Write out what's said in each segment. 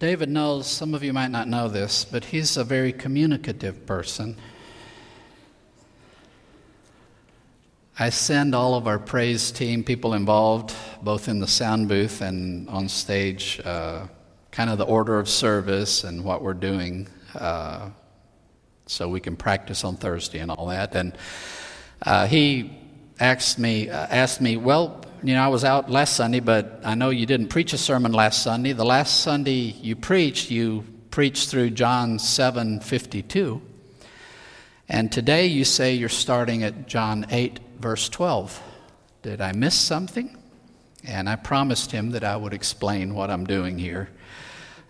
David knows, some of you might not know this, but he's a very communicative person. I send all of our praise team, people involved, both in the sound booth and on stage, uh, kind of the order of service and what we're doing uh, so we can practice on Thursday and all that. And uh, he asked me, uh, asked me, well, you know, I was out last Sunday, but I know you didn't preach a sermon last Sunday. The last Sunday you preached, you preached through John 7 52. And today you say you're starting at John 8, verse 12. Did I miss something? And I promised him that I would explain what I'm doing here.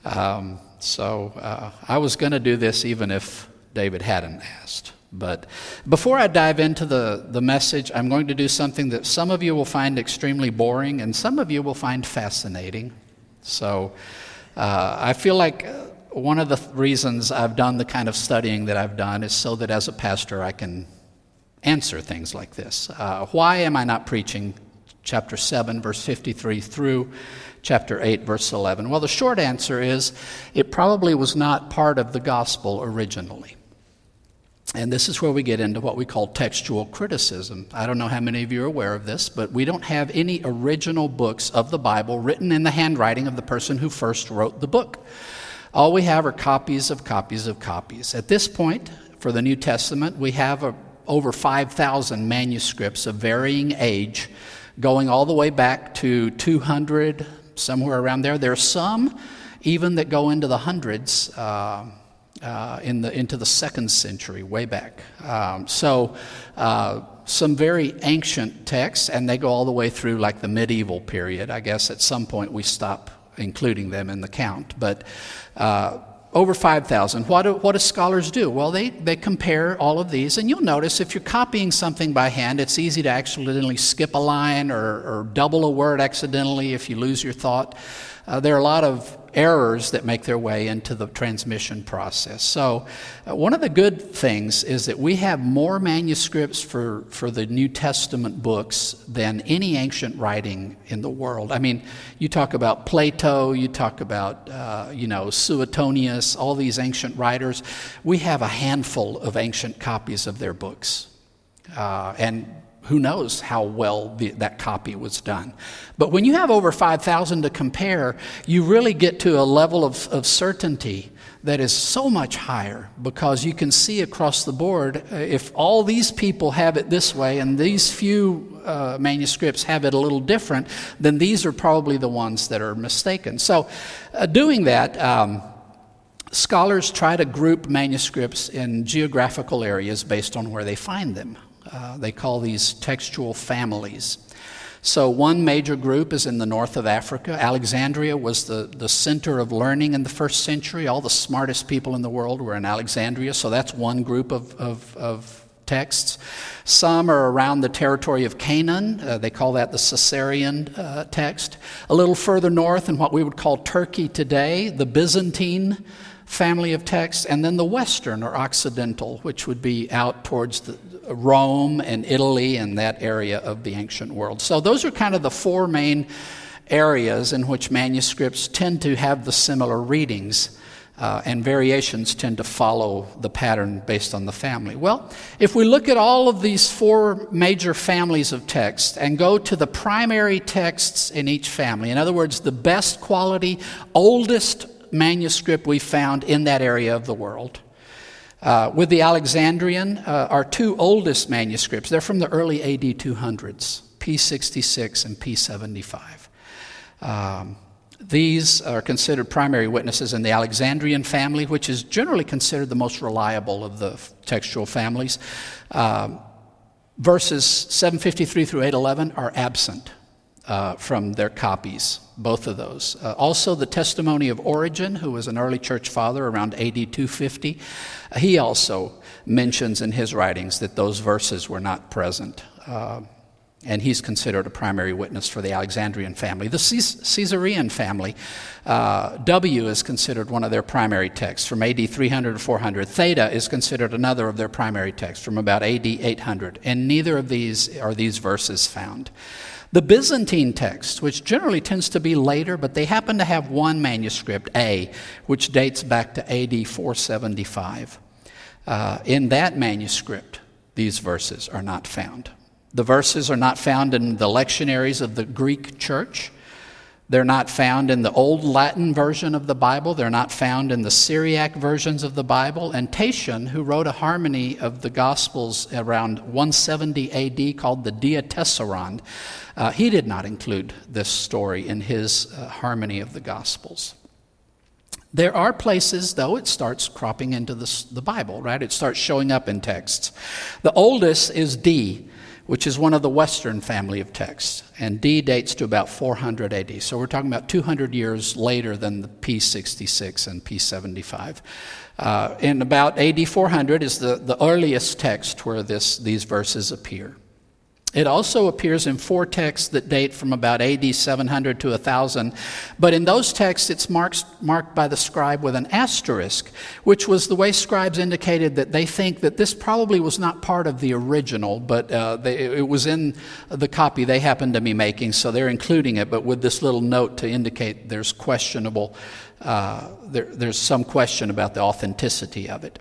Um, so uh, I was going to do this even if David hadn't asked. But before I dive into the, the message, I'm going to do something that some of you will find extremely boring and some of you will find fascinating. So uh, I feel like one of the reasons I've done the kind of studying that I've done is so that as a pastor I can answer things like this. Uh, why am I not preaching chapter 7, verse 53 through chapter 8, verse 11? Well, the short answer is it probably was not part of the gospel originally. And this is where we get into what we call textual criticism. I don't know how many of you are aware of this, but we don't have any original books of the Bible written in the handwriting of the person who first wrote the book. All we have are copies of copies of copies. At this point, for the New Testament, we have a, over 5,000 manuscripts of varying age, going all the way back to 200, somewhere around there. There are some even that go into the hundreds. Uh, uh, in the, into the second century, way back. Um, so, uh, some very ancient texts, and they go all the way through like the medieval period. I guess at some point we stop including them in the count. But uh, over 5,000. What do, what do scholars do? Well, they, they compare all of these, and you'll notice if you're copying something by hand, it's easy to accidentally skip a line or, or double a word accidentally if you lose your thought. Uh, there are a lot of errors that make their way into the transmission process. So, uh, one of the good things is that we have more manuscripts for, for the New Testament books than any ancient writing in the world. I mean, you talk about Plato, you talk about, uh, you know, Suetonius, all these ancient writers. We have a handful of ancient copies of their books. Uh, and who knows how well the, that copy was done. But when you have over 5,000 to compare, you really get to a level of, of certainty that is so much higher because you can see across the board uh, if all these people have it this way and these few uh, manuscripts have it a little different, then these are probably the ones that are mistaken. So, uh, doing that, um, scholars try to group manuscripts in geographical areas based on where they find them. Uh, they call these textual families. So, one major group is in the north of Africa. Alexandria was the, the center of learning in the first century. All the smartest people in the world were in Alexandria, so that's one group of, of, of texts. Some are around the territory of Canaan. Uh, they call that the Caesarean uh, text. A little further north, in what we would call Turkey today, the Byzantine family of texts, and then the Western or Occidental, which would be out towards the, Rome and Italy and that area of the ancient world. So, those are kind of the four main areas in which manuscripts tend to have the similar readings. Uh, and variations tend to follow the pattern based on the family. Well, if we look at all of these four major families of texts and go to the primary texts in each family, in other words, the best quality, oldest manuscript we found in that area of the world, uh, with the Alexandrian, uh, our two oldest manuscripts, they're from the early AD 200s, P66 and P75. Um, these are considered primary witnesses in the Alexandrian family, which is generally considered the most reliable of the textual families. Um, verses 753 through 811 are absent uh, from their copies, both of those. Uh, also, the testimony of Origen, who was an early church father around AD 250, uh, he also mentions in his writings that those verses were not present. Uh, and he's considered a primary witness for the Alexandrian family. The Caesarean family, uh, W is considered one of their primary texts from AD 300 to 400. Theta is considered another of their primary texts from about AD 800. And neither of these are these verses found. The Byzantine text, which generally tends to be later, but they happen to have one manuscript, A, which dates back to AD 475. Uh, in that manuscript, these verses are not found. The verses are not found in the lectionaries of the Greek church. They're not found in the Old Latin version of the Bible. They're not found in the Syriac versions of the Bible. And Tatian, who wrote a harmony of the Gospels around 170 AD called the Diatessaron, uh, he did not include this story in his uh, harmony of the Gospels. There are places, though, it starts cropping into the, the Bible, right? It starts showing up in texts. The oldest is D which is one of the Western family of texts. And D dates to about 400 AD. So we're talking about 200 years later than the P66 and P75. Uh, in about AD 400 is the, the earliest text where this, these verses appear. It also appears in four texts that date from about AD 700 to 1000, but in those texts it's marked, marked by the scribe with an asterisk, which was the way scribes indicated that they think that this probably was not part of the original, but uh, they, it was in the copy they happened to be making, so they're including it, but with this little note to indicate there's questionable, uh, there, there's some question about the authenticity of it.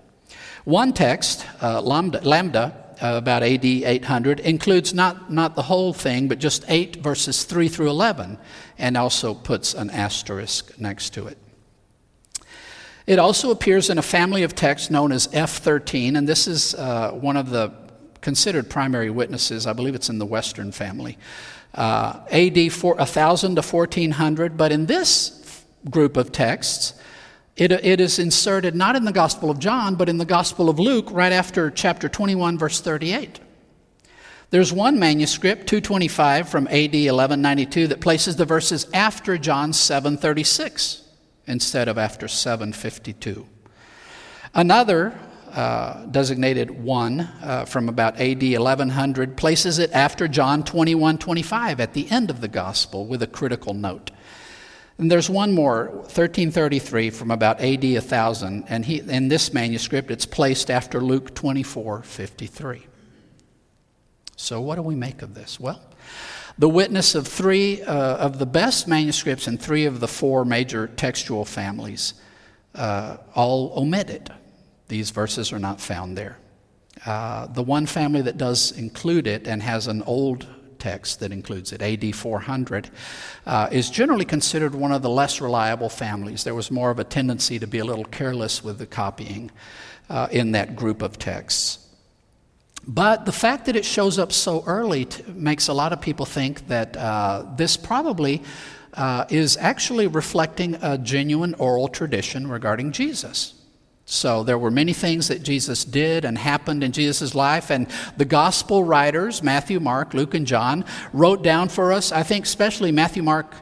One text, uh, Lambda, Lambda uh, about AD 800, includes not, not the whole thing, but just 8 verses 3 through 11, and also puts an asterisk next to it. It also appears in a family of texts known as F13, and this is uh, one of the considered primary witnesses. I believe it's in the Western family. Uh, AD 4, 1000 to 1400, but in this group of texts, it, it is inserted not in the Gospel of John, but in the Gospel of Luke, right after chapter 21, verse 38. There's one manuscript, 225 from AD 1192, that places the verses after John 736 instead of after 752. Another, uh, designated one uh, from about AD 1100, places it after John 21 25 at the end of the Gospel with a critical note. And there's one more, 1333, from about AD 1000, and he, in this manuscript it's placed after Luke 24 53. So, what do we make of this? Well, the witness of three uh, of the best manuscripts in three of the four major textual families uh, all omit it. These verses are not found there. Uh, the one family that does include it and has an old text that includes it, AD 400, uh, is generally considered one of the less reliable families. There was more of a tendency to be a little careless with the copying uh, in that group of texts. But the fact that it shows up so early t- makes a lot of people think that uh, this probably uh, is actually reflecting a genuine oral tradition regarding Jesus. So there were many things that Jesus did and happened in Jesus' life, and the gospel writers, Matthew, Mark, Luke, and John, wrote down for us, I think especially Matthew, Mark,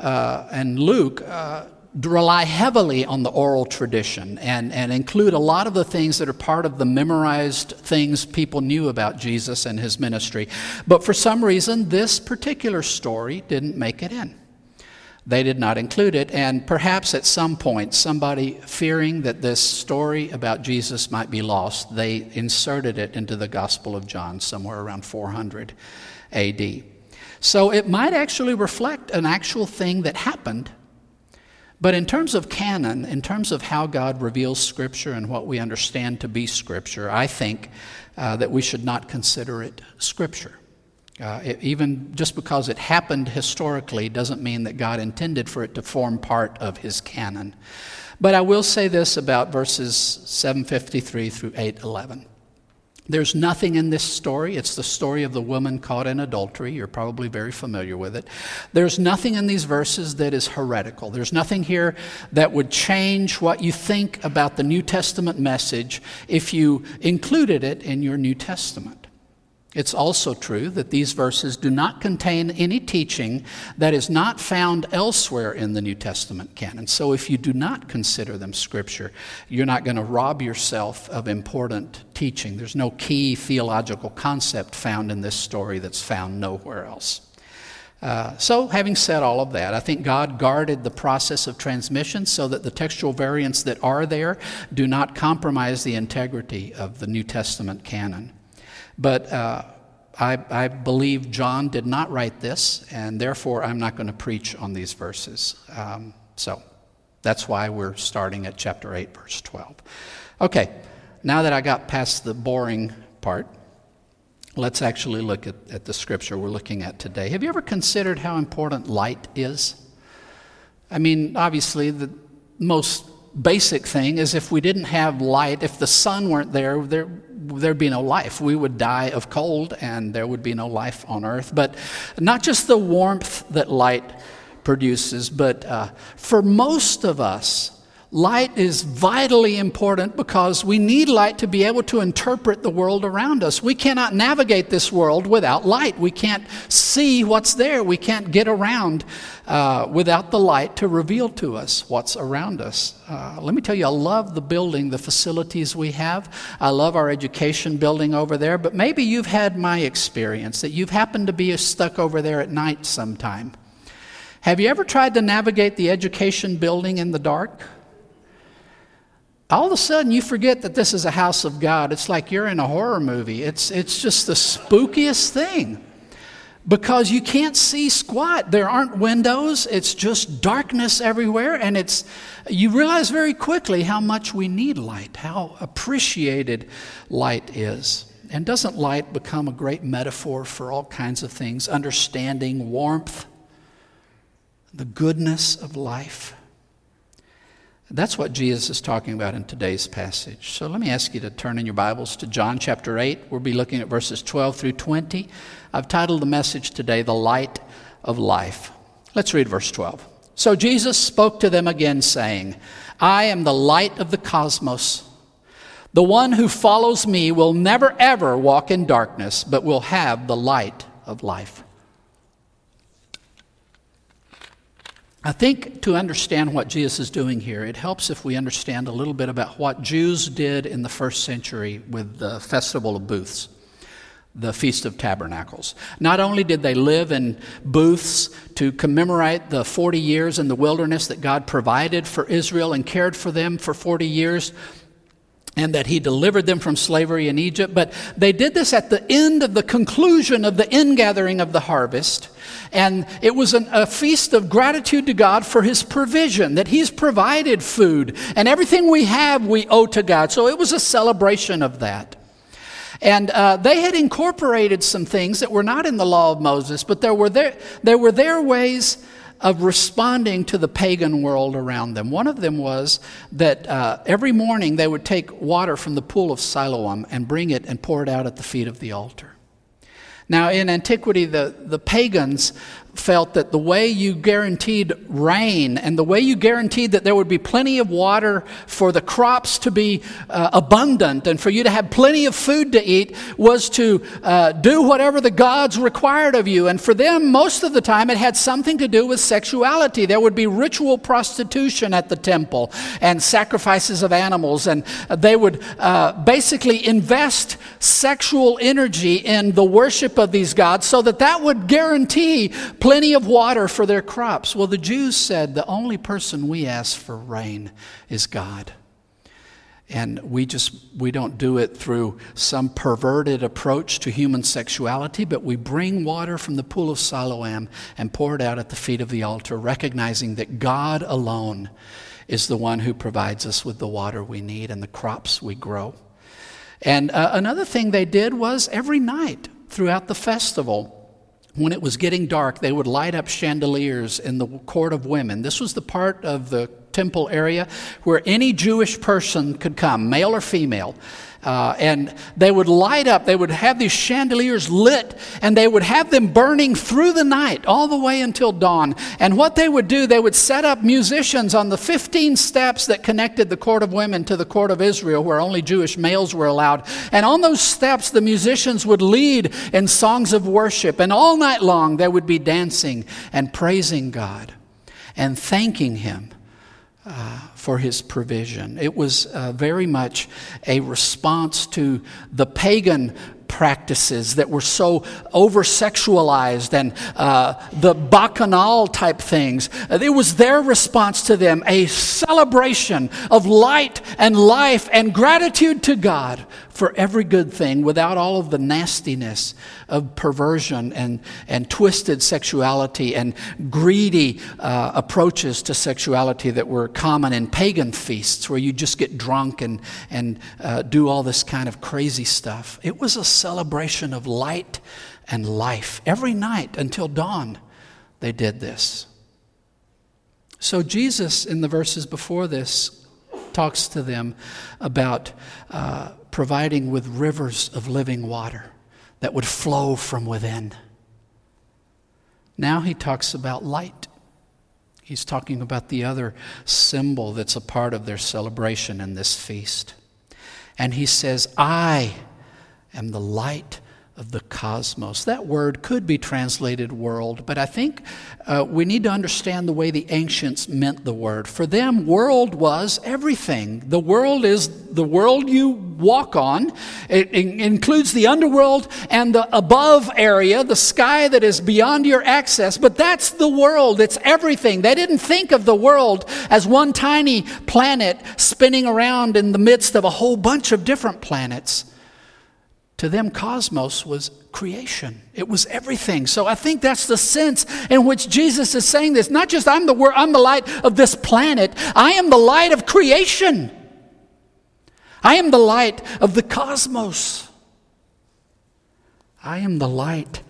uh, and Luke, uh, rely heavily on the oral tradition and, and include a lot of the things that are part of the memorized things people knew about Jesus and his ministry. But for some reason, this particular story didn't make it in. They did not include it, and perhaps at some point, somebody fearing that this story about Jesus might be lost, they inserted it into the Gospel of John somewhere around 400 AD. So it might actually reflect an actual thing that happened. But in terms of canon, in terms of how God reveals Scripture and what we understand to be Scripture, I think uh, that we should not consider it Scripture. Uh, it, even just because it happened historically doesn't mean that God intended for it to form part of his canon. But I will say this about verses 753 through 811. There's nothing in this story. It's the story of the woman caught in adultery. You're probably very familiar with it. There's nothing in these verses that is heretical. There's nothing here that would change what you think about the New Testament message if you included it in your New Testament. It's also true that these verses do not contain any teaching that is not found elsewhere in the New Testament canon. So if you do not consider them scripture, you're not going to rob yourself of important teaching. There's no key theological concept found in this story that's found nowhere else. Uh, so, having said all of that, I think God guarded the process of transmission so that the textual variants that are there do not compromise the integrity of the New Testament canon. But uh, I, I, believe John did not write this, and therefore I'm not going to preach on these verses. Um, so that's why we're starting at chapter 8, verse 12. Okay, now that I got past the boring part, let's actually look at, at the scripture we're looking at today. Have you ever considered how important light is? I mean, obviously, the most basic thing is if we didn't have light, if the sun weren't there, there there'd be no life. We would die of cold and there would be no life on earth. But not just the warmth that light produces, but uh, for most of us, Light is vitally important because we need light to be able to interpret the world around us. We cannot navigate this world without light. We can't see what's there. We can't get around uh, without the light to reveal to us what's around us. Uh, let me tell you, I love the building, the facilities we have. I love our education building over there, but maybe you've had my experience that you've happened to be stuck over there at night sometime. Have you ever tried to navigate the education building in the dark? All of a sudden you forget that this is a house of God. It's like you're in a horror movie. It's, it's just the spookiest thing because you can't see squat. There aren't windows, it's just darkness everywhere. And it's, you realize very quickly how much we need light, how appreciated light is. And doesn't light become a great metaphor for all kinds of things? Understanding, warmth, the goodness of life. That's what Jesus is talking about in today's passage. So let me ask you to turn in your Bibles to John chapter 8. We'll be looking at verses 12 through 20. I've titled the message today, The Light of Life. Let's read verse 12. So Jesus spoke to them again, saying, I am the light of the cosmos. The one who follows me will never ever walk in darkness, but will have the light of life. I think to understand what Jesus is doing here, it helps if we understand a little bit about what Jews did in the first century with the Festival of Booths, the Feast of Tabernacles. Not only did they live in booths to commemorate the 40 years in the wilderness that God provided for Israel and cared for them for 40 years, and that he delivered them from slavery in Egypt. But they did this at the end of the conclusion of the ingathering of the harvest. And it was an, a feast of gratitude to God for his provision, that he's provided food. And everything we have, we owe to God. So it was a celebration of that. And uh, they had incorporated some things that were not in the law of Moses, but there were their, there were their ways of responding to the pagan world around them. One of them was that uh, every morning they would take water from the pool of Siloam and bring it and pour it out at the feet of the altar. Now, in antiquity, the, the pagans felt that the way you guaranteed rain and the way you guaranteed that there would be plenty of water for the crops to be uh, abundant and for you to have plenty of food to eat was to uh, do whatever the gods required of you. And for them, most of the time, it had something to do with sexuality. There would be ritual prostitution at the temple and sacrifices of animals, and they would uh, basically invest sexual energy in the worship of these gods so that that would guarantee plenty of water for their crops. Well, the Jews said the only person we ask for rain is God. And we just, we don't do it through some perverted approach to human sexuality, but we bring water from the pool of Siloam and pour it out at the feet of the altar, recognizing that God alone is the one who provides us with the water we need and the crops we grow. And uh, another thing they did was every night throughout the festival, when it was getting dark, they would light up chandeliers in the court of women. This was the part of the temple area where any Jewish person could come, male or female. Uh, and they would light up, they would have these chandeliers lit, and they would have them burning through the night, all the way until dawn. And what they would do, they would set up musicians on the 15 steps that connected the court of women to the court of Israel, where only Jewish males were allowed. And on those steps, the musicians would lead in songs of worship, and all night long they would be dancing and praising God and thanking Him uh, for his provision. It was uh, very much a response to the pagan practices that were so over sexualized and uh, the bacchanal type things. It was their response to them a celebration of light and life and gratitude to God for every good thing without all of the nastiness of perversion and, and twisted sexuality and greedy uh, approaches to sexuality that were common in pagan feasts where you just get drunk and, and uh, do all this kind of crazy stuff. It was a celebration of light and life. Every night until dawn, they did this. So, Jesus, in the verses before this, talks to them about uh, providing with rivers of living water that would flow from within. Now he talks about light. He's talking about the other symbol that's a part of their celebration in this feast. And he says, I am the light of the cosmos. That word could be translated world, but I think uh, we need to understand the way the ancients meant the word. For them, world was everything. The world is the world you walk on. It, it includes the underworld and the above area, the sky that is beyond your access, but that's the world. It's everything. They didn't think of the world as one tiny planet spinning around in the midst of a whole bunch of different planets. To them, cosmos was creation. It was everything. So I think that's the sense in which Jesus is saying this. Not just I'm the word, I'm the light of this planet. I am the light of creation. I am the light of the cosmos. I am the light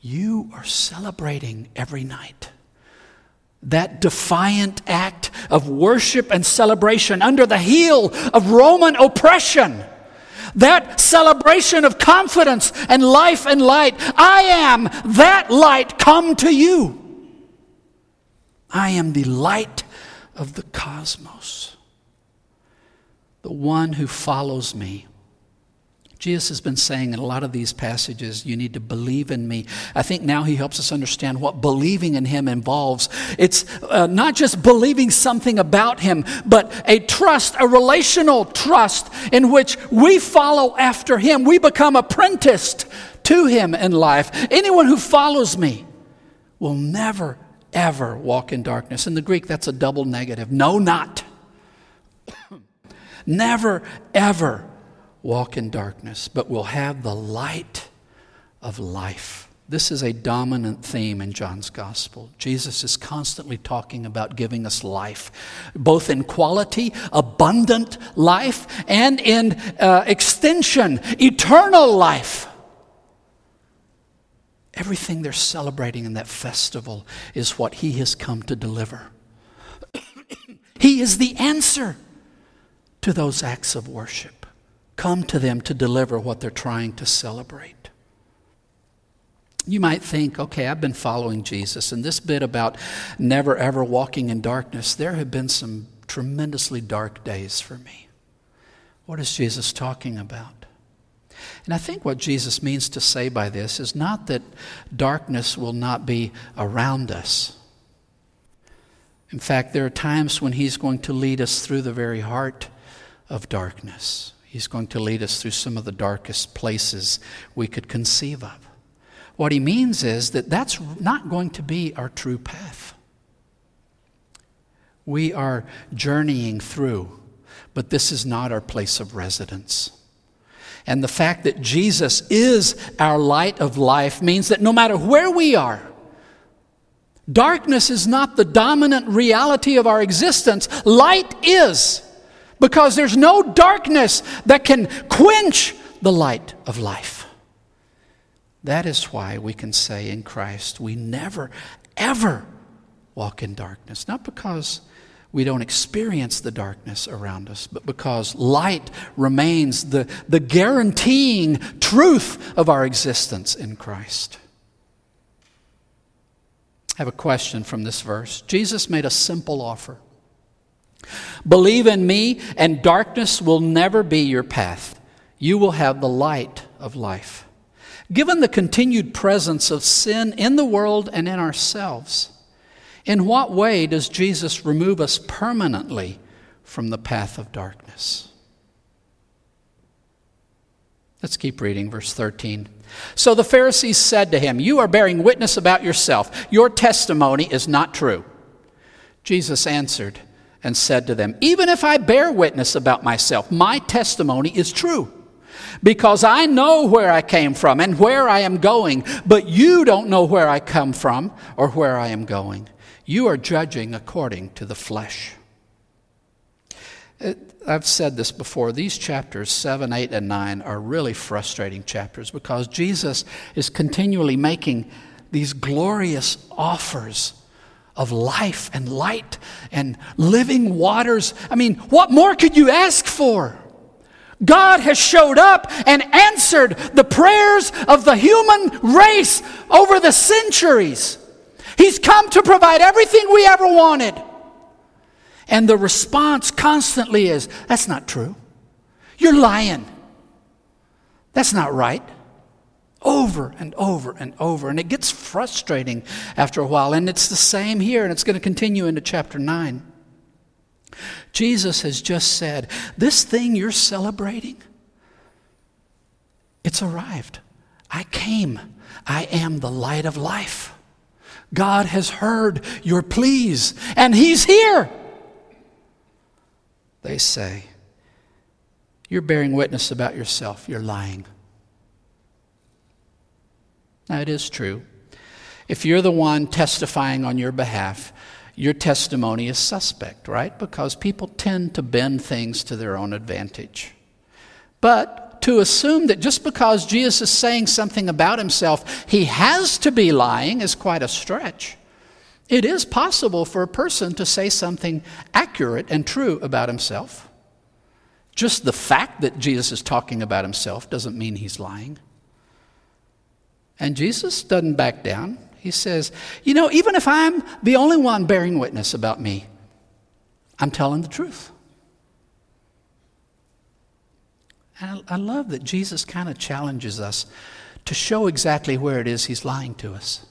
you are celebrating every night. That defiant act of worship and celebration under the heel of Roman oppression that celebration of confidence and life and light. I am that light come to you. I am the light of the cosmos, the one who follows me Jesus has been saying in a lot of these passages, you need to believe in me. I think now he helps us understand what believing in him involves. It's uh, not just believing something about him, but a trust, a relational trust in which we follow after him. We become apprenticed to him in life. Anyone who follows me will never, ever walk in darkness. In the Greek, that's a double negative. No, not. never, ever walk in darkness, but will have the light of life. This is a dominant theme in John's gospel. Jesus is constantly talking about giving us life, both in quality, abundant life, and in uh, extension, eternal life. Everything they're celebrating in that festival is what he has come to deliver. he is the answer to those acts of worship come to them to deliver what they're trying to celebrate. You might think, okay, I've been following Jesus, and this bit about never ever walking in darkness, there have been some tremendously dark days for me. What is Jesus talking about? And I think what Jesus means to say by this is not that darkness will not be around us. In fact, there are times when He's going to lead us through the very heart of darkness. He's going to lead us through some of the darkest places we could conceive of. What he means is that that's not going to be our true path. We are journeying through, but this is not our place of residence. And the fact that Jesus is our light of life means that no matter where we are, darkness is not the dominant reality of our existence, light is because there's no darkness that can quench the light of life. That is why we can say in Christ we never, ever walk in darkness. Not because we don't experience the darkness around us, but because light remains the, the guaranteeing truth of our existence in Christ. I have a question from this verse. Jesus made a simple offer. Believe in me, and darkness will never be your path. You will have the light of life. Given the continued presence of sin in the world and in ourselves, in what way does Jesus remove us permanently from the path of darkness? Let's keep reading, verse 13. So the Pharisees said to him, You are bearing witness about yourself. Your testimony is not true. Jesus answered and said to them, Even if I bear witness about myself, my testimony is true. Because I know where I came from and where I am going, but you don't know where I come from or where I am going. You are judging according to the flesh. It, I've said this before. These chapters, 7, 8, and 9, are really frustrating chapters because Jesus is continually making these glorious offers of life and light and living waters. I mean, what more could you ask for? God has showed up and answered the prayers of the human race over the centuries. He's come to provide everything we ever wanted. And the response constantly is, That's not true. You're lying. That's not right. Over and over and over. And it gets frustrating after a while. And it's the same here, and it's going to continue into chapter 9. Jesus has just said, This thing you're celebrating, it's arrived. I came. I am the light of life. God has heard your pleas, and He's here. They say, You're bearing witness about yourself, you're lying. Now, it is true. If you're the one testifying on your behalf, your testimony is suspect, right? Because people tend to bend things to their own advantage. But to assume that just because Jesus is saying something about himself, he has to be lying is quite a stretch. It is possible for a person to say something accurate and true about himself. Just the fact that Jesus is talking about himself doesn't mean he's lying. And Jesus doesn't back down. He says, You know, even if I'm the only one bearing witness about me, I'm telling the truth. And I, love that Jesus kind of challenges us to show exactly where it is he's lying to us.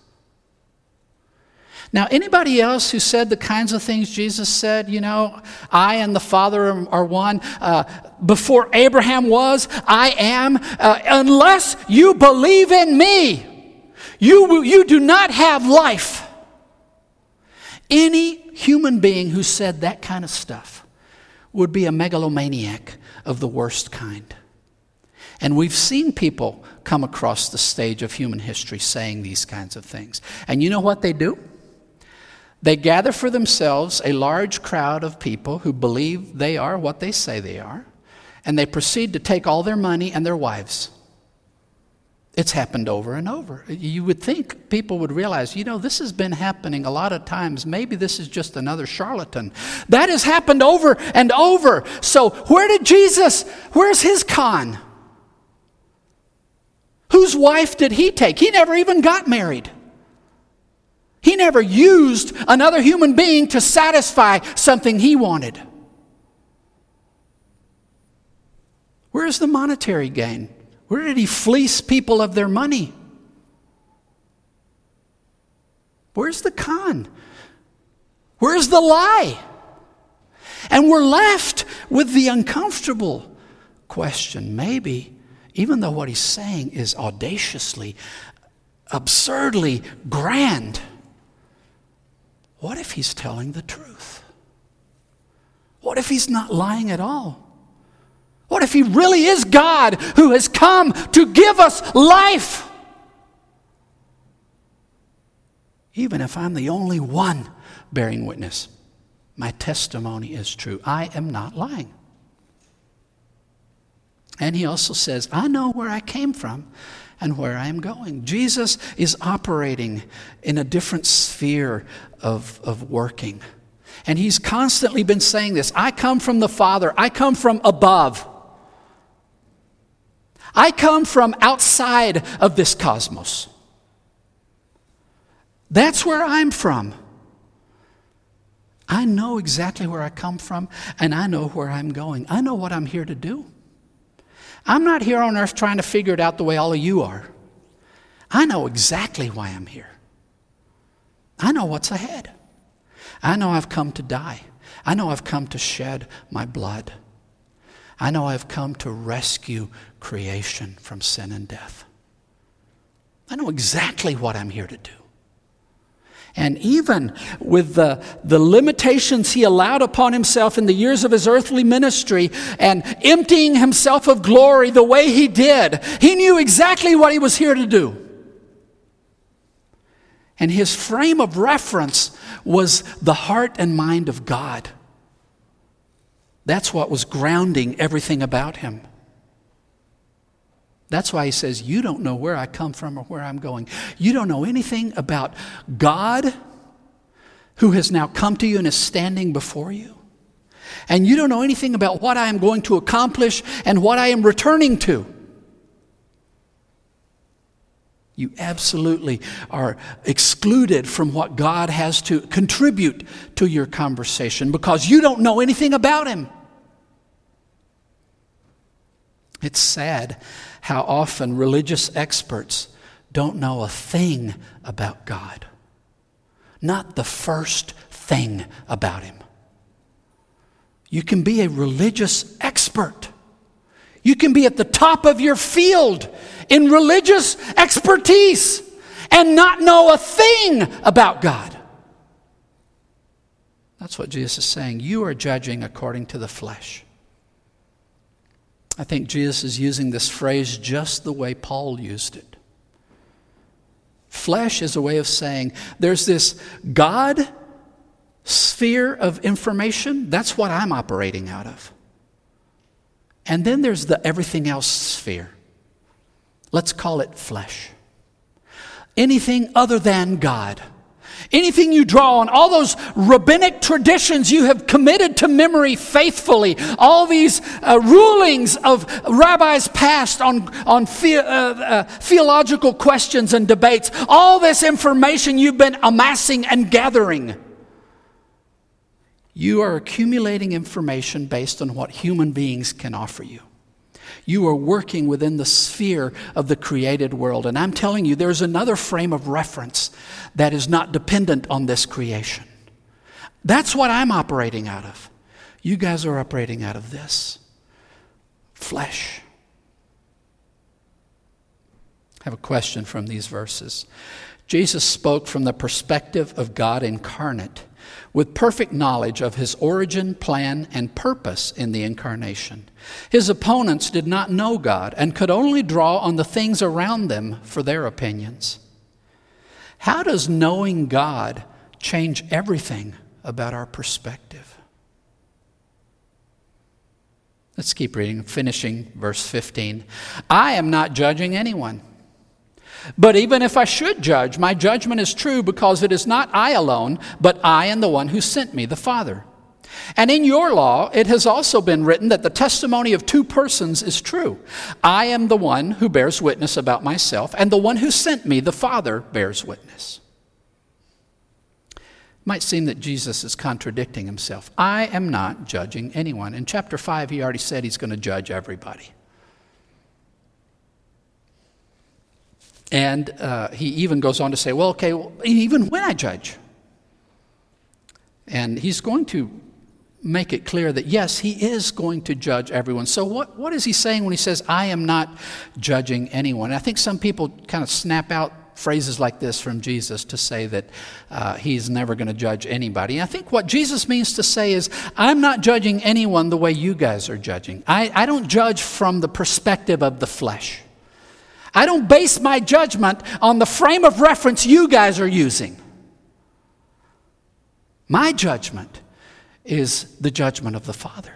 Now, anybody else who said the kinds of things Jesus said, you know, I and the Father are one, uh, before Abraham was, I am, uh, unless you believe in me, you, you do not have life. Any human being who said that kind of stuff would be a megalomaniac of the worst kind. And we've seen people come across the stage of human history saying these kinds of things. And you know what they do? They gather for themselves a large crowd of people who believe they are what they say they are, and they proceed to take all their money and their wives. It's happened over and over. You would think people would realize, you know, this has been happening a lot of times. Maybe this is just another charlatan. That has happened over and over. So, where did Jesus, where's his con? Whose wife did he take? He never even got married. He never used another human being to satisfy something he wanted. Where's the monetary gain? Where did he fleece people of their money? Where's the con? Where's the lie? And we're left with the uncomfortable question. Maybe, even though what he's saying is audaciously, absurdly grand, what if he's telling the truth? What if he's not lying at all? What if He really is God who has come to give us life? Even if I'm the only one bearing witness, my testimony is true. I am not lying. And he also says, I know where I came from and where I am going. Jesus is operating in a different sphere of, of working. And he's constantly been saying this I come from the Father, I come from above. I come from outside of this cosmos. That's where I'm from. I know exactly where I come from, and I know where I'm going. I know what I'm here to do. I'm not here on earth trying to figure it out the way all of you are. I know exactly why I'm here. I know what's ahead. I know I've come to die. I know I've come to shed my blood. I know I've come to rescue creation from sin and death. I know exactly what I'm here to do. And even with the, the limitations he allowed upon himself in the years of his earthly ministry and emptying himself of glory the way he did, he knew exactly what he was here to do. And his frame of reference was the heart and mind of God. That's what was grounding everything about him. That's why he says, You don't know where I come from or where I'm going. You don't know anything about God who has now come to you and is standing before you. And you don't know anything about what I am going to accomplish and what I am returning to. You absolutely are excluded from what God has to contribute to your conversation because you don't know anything about Him. It's sad how often religious experts don't know a thing about God, not the first thing about Him. You can be a religious expert. You can be at the top of your field in religious expertise and not know a thing about God. That's what Jesus is saying. You are judging according to the flesh. I think Jesus is using this phrase just the way Paul used it. Flesh is a way of saying there's this God sphere of information, that's what I'm operating out of. And then there's the everything else sphere. Let's call it flesh. Anything other than God. Anything you draw on, all those rabbinic traditions you have committed to memory faithfully, all these uh, rulings of rabbis past on, on the, uh, uh, theological questions and debates, all this information you've been amassing and gathering. You are accumulating information based on what human beings can offer you. You are working within the sphere of the created world. And I'm telling you, there's another frame of reference that is not dependent on this creation. That's what I'm operating out of. You guys are operating out of this flesh. I have a question from these verses. Jesus spoke from the perspective of God incarnate with perfect knowledge of his origin, plan, and purpose in the incarnation. His opponents did not know God and could only draw on the things around them for their opinions. How does knowing God change everything about our perspective? Let's keep reading, finishing verse 15. I am not judging anyone. But even if I should judge, my judgment is true because it is not I alone, but I and the one who sent me, the Father. And in your law, it has also been written that the testimony of two persons is true. I am the one who bears witness about myself, and the one who sent me, the Father, bears witness. It might seem that Jesus is contradicting himself. I am not judging anyone. In chapter 5, he already said he's going to judge everybody. And uh, he even goes on to say, well, okay, well, even when I judge. And he's going to make it clear that, yes, he is going to judge everyone. So, what, what is he saying when he says, I am not judging anyone? And I think some people kind of snap out phrases like this from Jesus to say that uh, he's never going to judge anybody. And I think what Jesus means to say is, I'm not judging anyone the way you guys are judging. I, I don't judge from the perspective of the flesh. I don't base my judgment on the frame of reference you guys are using. My judgment is the judgment of the Father.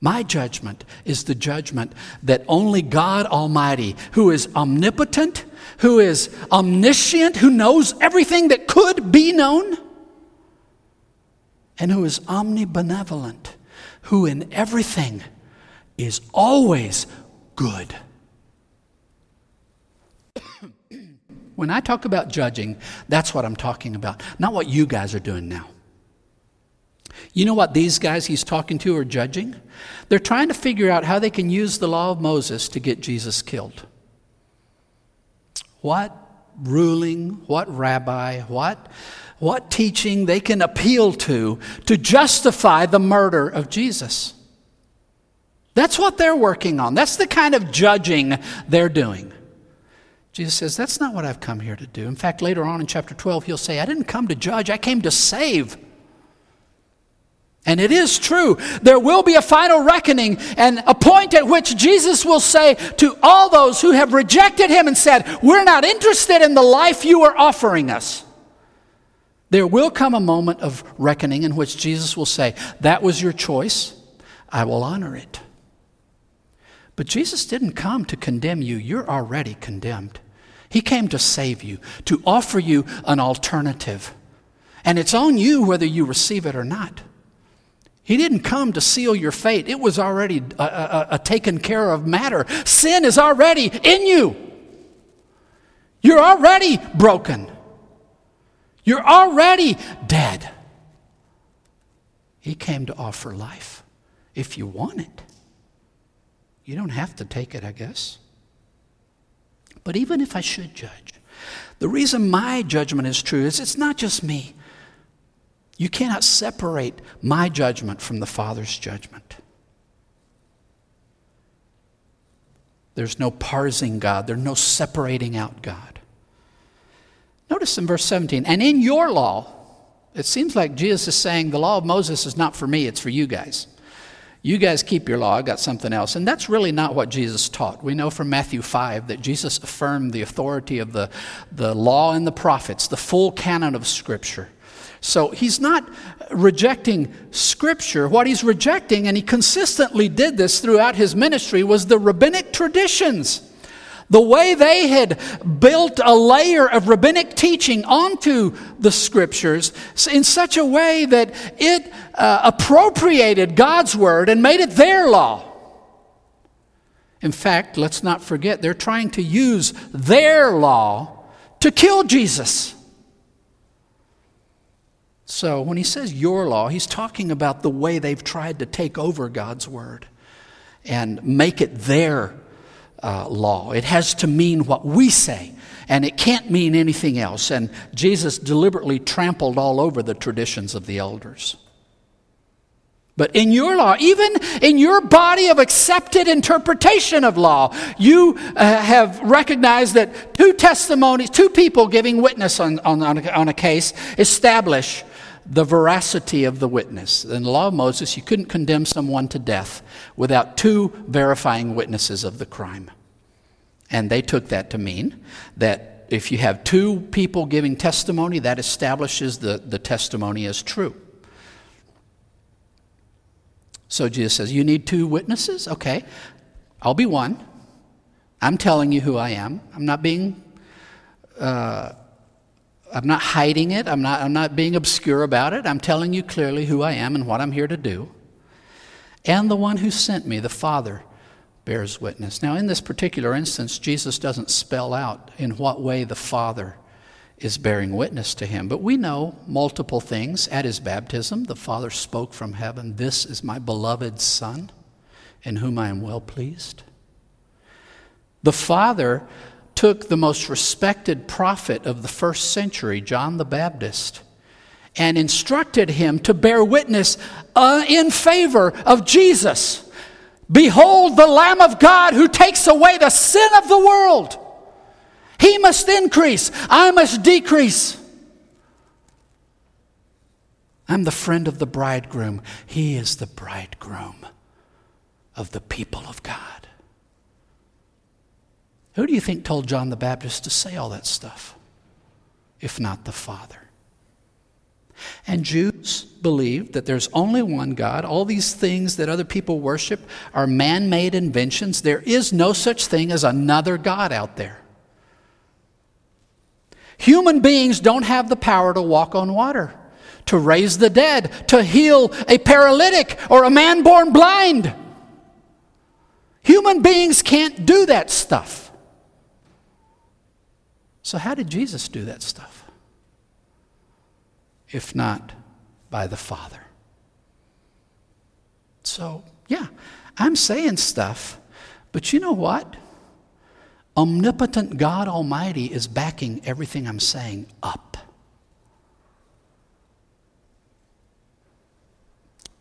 My judgment is the judgment that only God Almighty, who is omnipotent, who is omniscient, who knows everything that could be known, and who is omnibenevolent, who in everything is always good. When I talk about judging, that's what I'm talking about, not what you guys are doing now. You know what these guys he's talking to are judging? They're trying to figure out how they can use the law of Moses to get Jesus killed. What ruling, what rabbi, what, what teaching they can appeal to to justify the murder of Jesus. That's what they're working on. That's the kind of judging they're doing. Jesus says, That's not what I've come here to do. In fact, later on in chapter 12, he'll say, I didn't come to judge, I came to save. And it is true. There will be a final reckoning and a point at which Jesus will say to all those who have rejected him and said, We're not interested in the life you are offering us. There will come a moment of reckoning in which Jesus will say, That was your choice. I will honor it. But Jesus didn't come to condemn you. You're already condemned. He came to save you, to offer you an alternative. And it's on you whether you receive it or not. He didn't come to seal your fate. It was already a, a, a, taken care of matter. Sin is already in you. You're already broken. You're already dead. He came to offer life if you want it. You don't have to take it, I guess. But even if I should judge, the reason my judgment is true is it's not just me. You cannot separate my judgment from the Father's judgment. There's no parsing God, there's no separating out God. Notice in verse 17, and in your law, it seems like Jesus is saying the law of Moses is not for me, it's for you guys. You guys keep your law, I got something else. And that's really not what Jesus taught. We know from Matthew 5 that Jesus affirmed the authority of the, the law and the prophets, the full canon of Scripture. So he's not rejecting Scripture. What he's rejecting, and he consistently did this throughout his ministry, was the rabbinic traditions. The way they had built a layer of rabbinic teaching onto the scriptures in such a way that it uh, appropriated God's word and made it their law. In fact, let's not forget, they're trying to use their law to kill Jesus. So when he says your law, he's talking about the way they've tried to take over God's word and make it their uh, law. It has to mean what we say, and it can't mean anything else. And Jesus deliberately trampled all over the traditions of the elders. But in your law, even in your body of accepted interpretation of law, you uh, have recognized that two testimonies, two people giving witness on, on, on, a, on a case, establish the veracity of the witness. In the law of Moses, you couldn't condemn someone to death without two verifying witnesses of the crime. And they took that to mean that if you have two people giving testimony, that establishes the, the testimony as true. So Jesus says, You need two witnesses? Okay, I'll be one. I'm telling you who I am. I'm not being. Uh, I'm not hiding it. I'm not, I'm not being obscure about it. I'm telling you clearly who I am and what I'm here to do. And the one who sent me, the Father, bears witness. Now, in this particular instance, Jesus doesn't spell out in what way the Father is bearing witness to him. But we know multiple things. At his baptism, the Father spoke from heaven, This is my beloved Son, in whom I am well pleased. The Father took the most respected prophet of the first century, John the Baptist, and instructed him to bear witness uh, in favor of Jesus. Behold, the Lamb of God who takes away the sin of the world. He must increase, I must decrease. I'm the friend of the bridegroom, he is the bridegroom of the people of God. Who do you think told John the Baptist to say all that stuff, if not the Father? And Jews believed that there's only one God. All these things that other people worship are man made inventions. There is no such thing as another God out there. Human beings don't have the power to walk on water, to raise the dead, to heal a paralytic or a man born blind. Human beings can't do that stuff. So, how did Jesus do that stuff? If not by the Father. So, yeah, I'm saying stuff, but you know what? Omnipotent God Almighty is backing everything I'm saying up.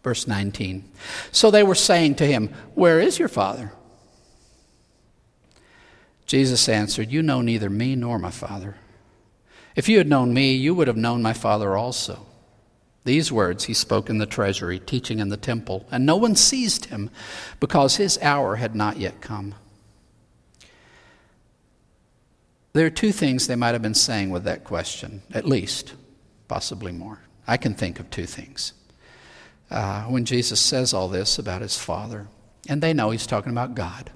Verse 19. So they were saying to him, Where is your father? Jesus answered, You know neither me nor my Father. If you had known me, you would have known my Father also. These words he spoke in the treasury, teaching in the temple, and no one seized him because his hour had not yet come. There are two things they might have been saying with that question, at least, possibly more. I can think of two things. Uh, when Jesus says all this about his Father, and they know he's talking about God.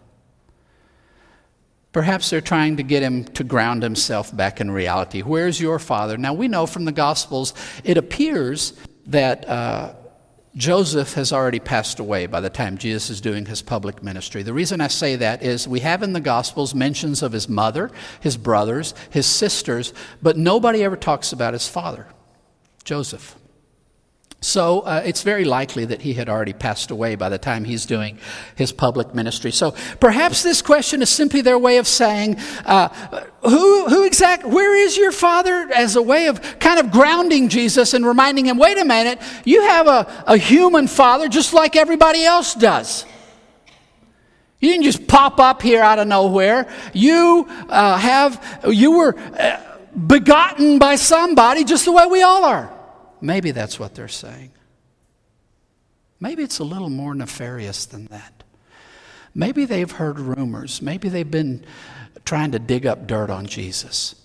Perhaps they're trying to get him to ground himself back in reality. Where's your father? Now, we know from the Gospels, it appears that uh, Joseph has already passed away by the time Jesus is doing his public ministry. The reason I say that is we have in the Gospels mentions of his mother, his brothers, his sisters, but nobody ever talks about his father, Joseph. So uh, it's very likely that he had already passed away by the time he's doing his public ministry. So perhaps this question is simply their way of saying, uh, who, who exact, where is your father? As a way of kind of grounding Jesus and reminding him, wait a minute, you have a, a human father just like everybody else does. You didn't just pop up here out of nowhere. You uh, have, you were uh, begotten by somebody just the way we all are. Maybe that's what they're saying. Maybe it's a little more nefarious than that. Maybe they've heard rumors. Maybe they've been trying to dig up dirt on Jesus.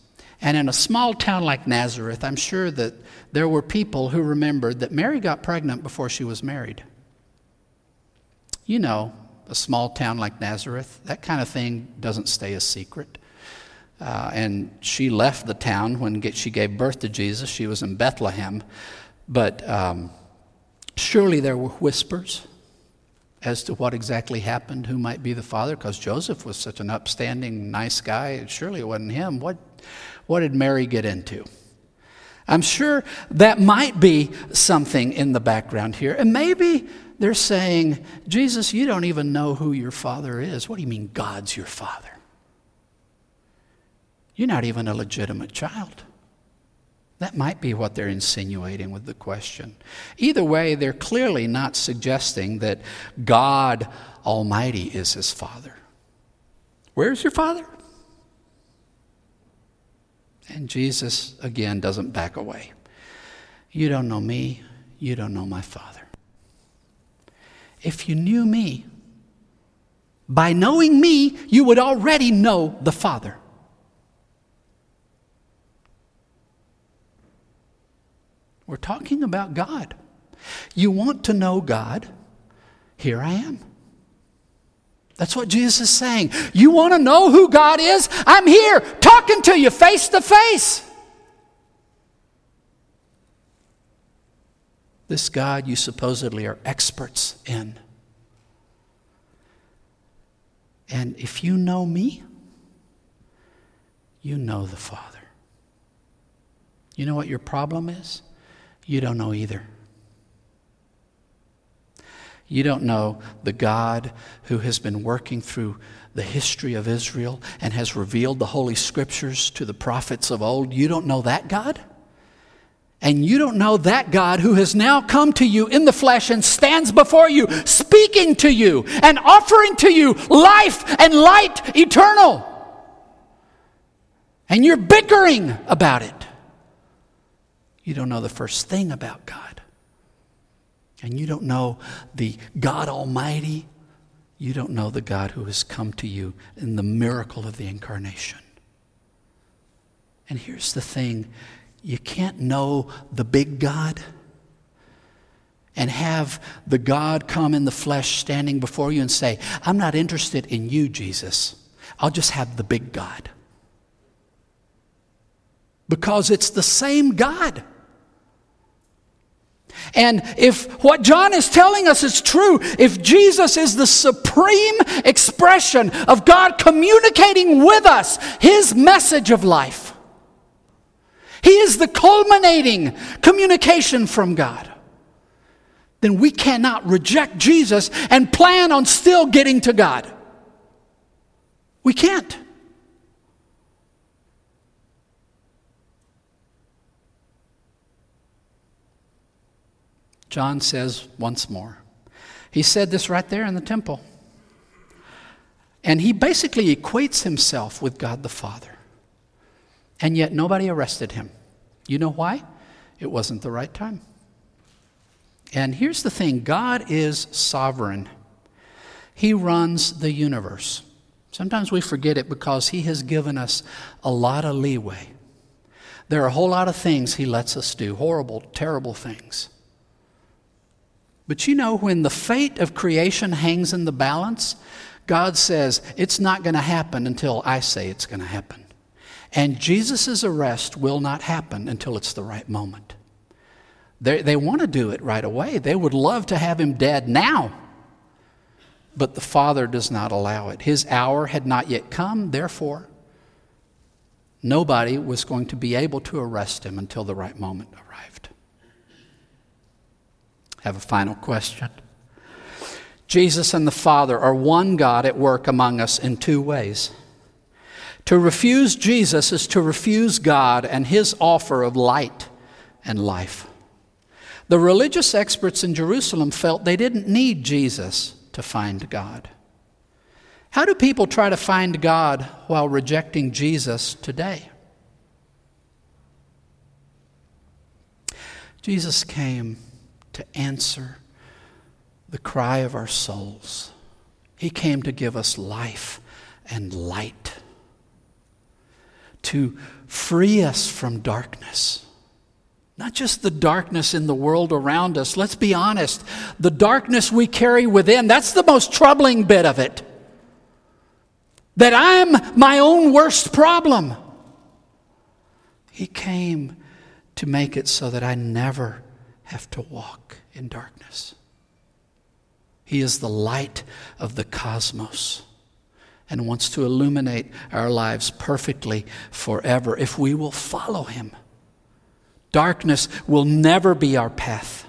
And in a small town like Nazareth, I'm sure that there were people who remembered that Mary got pregnant before she was married. You know, a small town like Nazareth, that kind of thing doesn't stay a secret. Uh, and she left the town when she gave birth to Jesus. She was in Bethlehem. But um, surely there were whispers as to what exactly happened, who might be the father, because Joseph was such an upstanding, nice guy. Surely it wasn't him. What, what did Mary get into? I'm sure that might be something in the background here. And maybe they're saying, Jesus, you don't even know who your father is. What do you mean, God's your father? You're not even a legitimate child. That might be what they're insinuating with the question. Either way, they're clearly not suggesting that God Almighty is his father. Where's your father? And Jesus, again, doesn't back away. You don't know me, you don't know my father. If you knew me, by knowing me, you would already know the Father. We're talking about God. You want to know God? Here I am. That's what Jesus is saying. You want to know who God is? I'm here talking to you face to face. This God you supposedly are experts in. And if you know me, you know the Father. You know what your problem is? You don't know either. You don't know the God who has been working through the history of Israel and has revealed the Holy Scriptures to the prophets of old. You don't know that God? And you don't know that God who has now come to you in the flesh and stands before you, speaking to you and offering to you life and light eternal. And you're bickering about it. You don't know the first thing about God. And you don't know the God Almighty. You don't know the God who has come to you in the miracle of the incarnation. And here's the thing you can't know the big God and have the God come in the flesh standing before you and say, I'm not interested in you, Jesus. I'll just have the big God. Because it's the same God. And if what John is telling us is true, if Jesus is the supreme expression of God communicating with us his message of life, he is the culminating communication from God, then we cannot reject Jesus and plan on still getting to God. We can't. John says once more. He said this right there in the temple. And he basically equates himself with God the Father. And yet nobody arrested him. You know why? It wasn't the right time. And here's the thing God is sovereign, He runs the universe. Sometimes we forget it because He has given us a lot of leeway. There are a whole lot of things He lets us do, horrible, terrible things. But you know, when the fate of creation hangs in the balance, God says, it's not going to happen until I say it's going to happen. And Jesus' arrest will not happen until it's the right moment. They, they want to do it right away. They would love to have him dead now. But the Father does not allow it. His hour had not yet come, therefore, nobody was going to be able to arrest him until the right moment arrived. Have a final question. Jesus and the Father are one God at work among us in two ways. To refuse Jesus is to refuse God and his offer of light and life. The religious experts in Jerusalem felt they didn't need Jesus to find God. How do people try to find God while rejecting Jesus today? Jesus came to answer the cry of our souls. He came to give us life and light, to free us from darkness not just the darkness in the world around us. Let's be honest. The darkness we carry within, that's the most troubling bit of it. That I'm my own worst problem. He came to make it so that I never have to walk in darkness. He is the light of the cosmos and wants to illuminate our lives perfectly forever if we will follow him. Darkness will never be our path.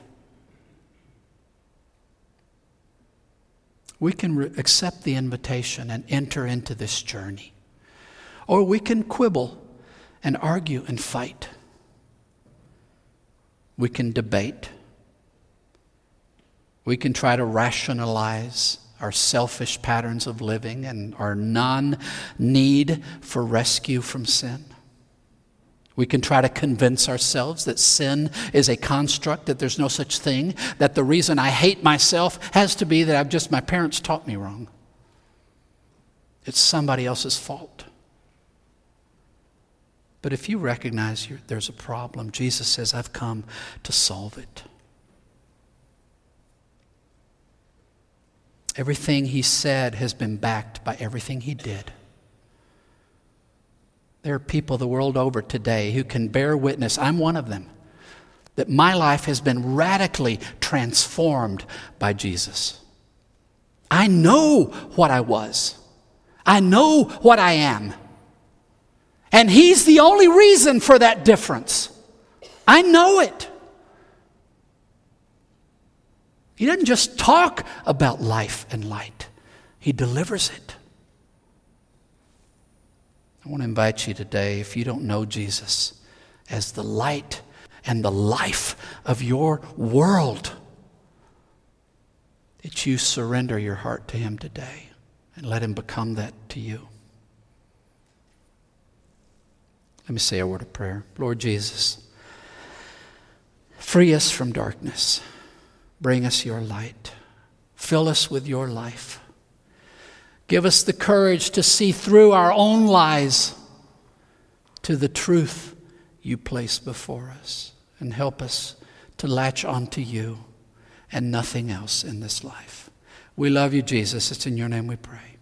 We can re- accept the invitation and enter into this journey. Or we can quibble and argue and fight. We can debate. We can try to rationalize our selfish patterns of living and our non need for rescue from sin. We can try to convince ourselves that sin is a construct, that there's no such thing, that the reason I hate myself has to be that I've just, my parents taught me wrong. It's somebody else's fault. But if you recognize there's a problem, Jesus says, I've come to solve it. Everything he said has been backed by everything he did. There are people the world over today who can bear witness, I'm one of them, that my life has been radically transformed by Jesus. I know what I was, I know what I am. And He's the only reason for that difference. I know it. He doesn't just talk about life and light, He delivers it. I want to invite you today, if you don't know Jesus as the light and the life of your world, that you surrender your heart to Him today and let Him become that to you. Let me say a word of prayer. Lord Jesus, free us from darkness, bring us your light, fill us with your life. Give us the courage to see through our own lies to the truth you place before us. And help us to latch onto you and nothing else in this life. We love you, Jesus. It's in your name we pray.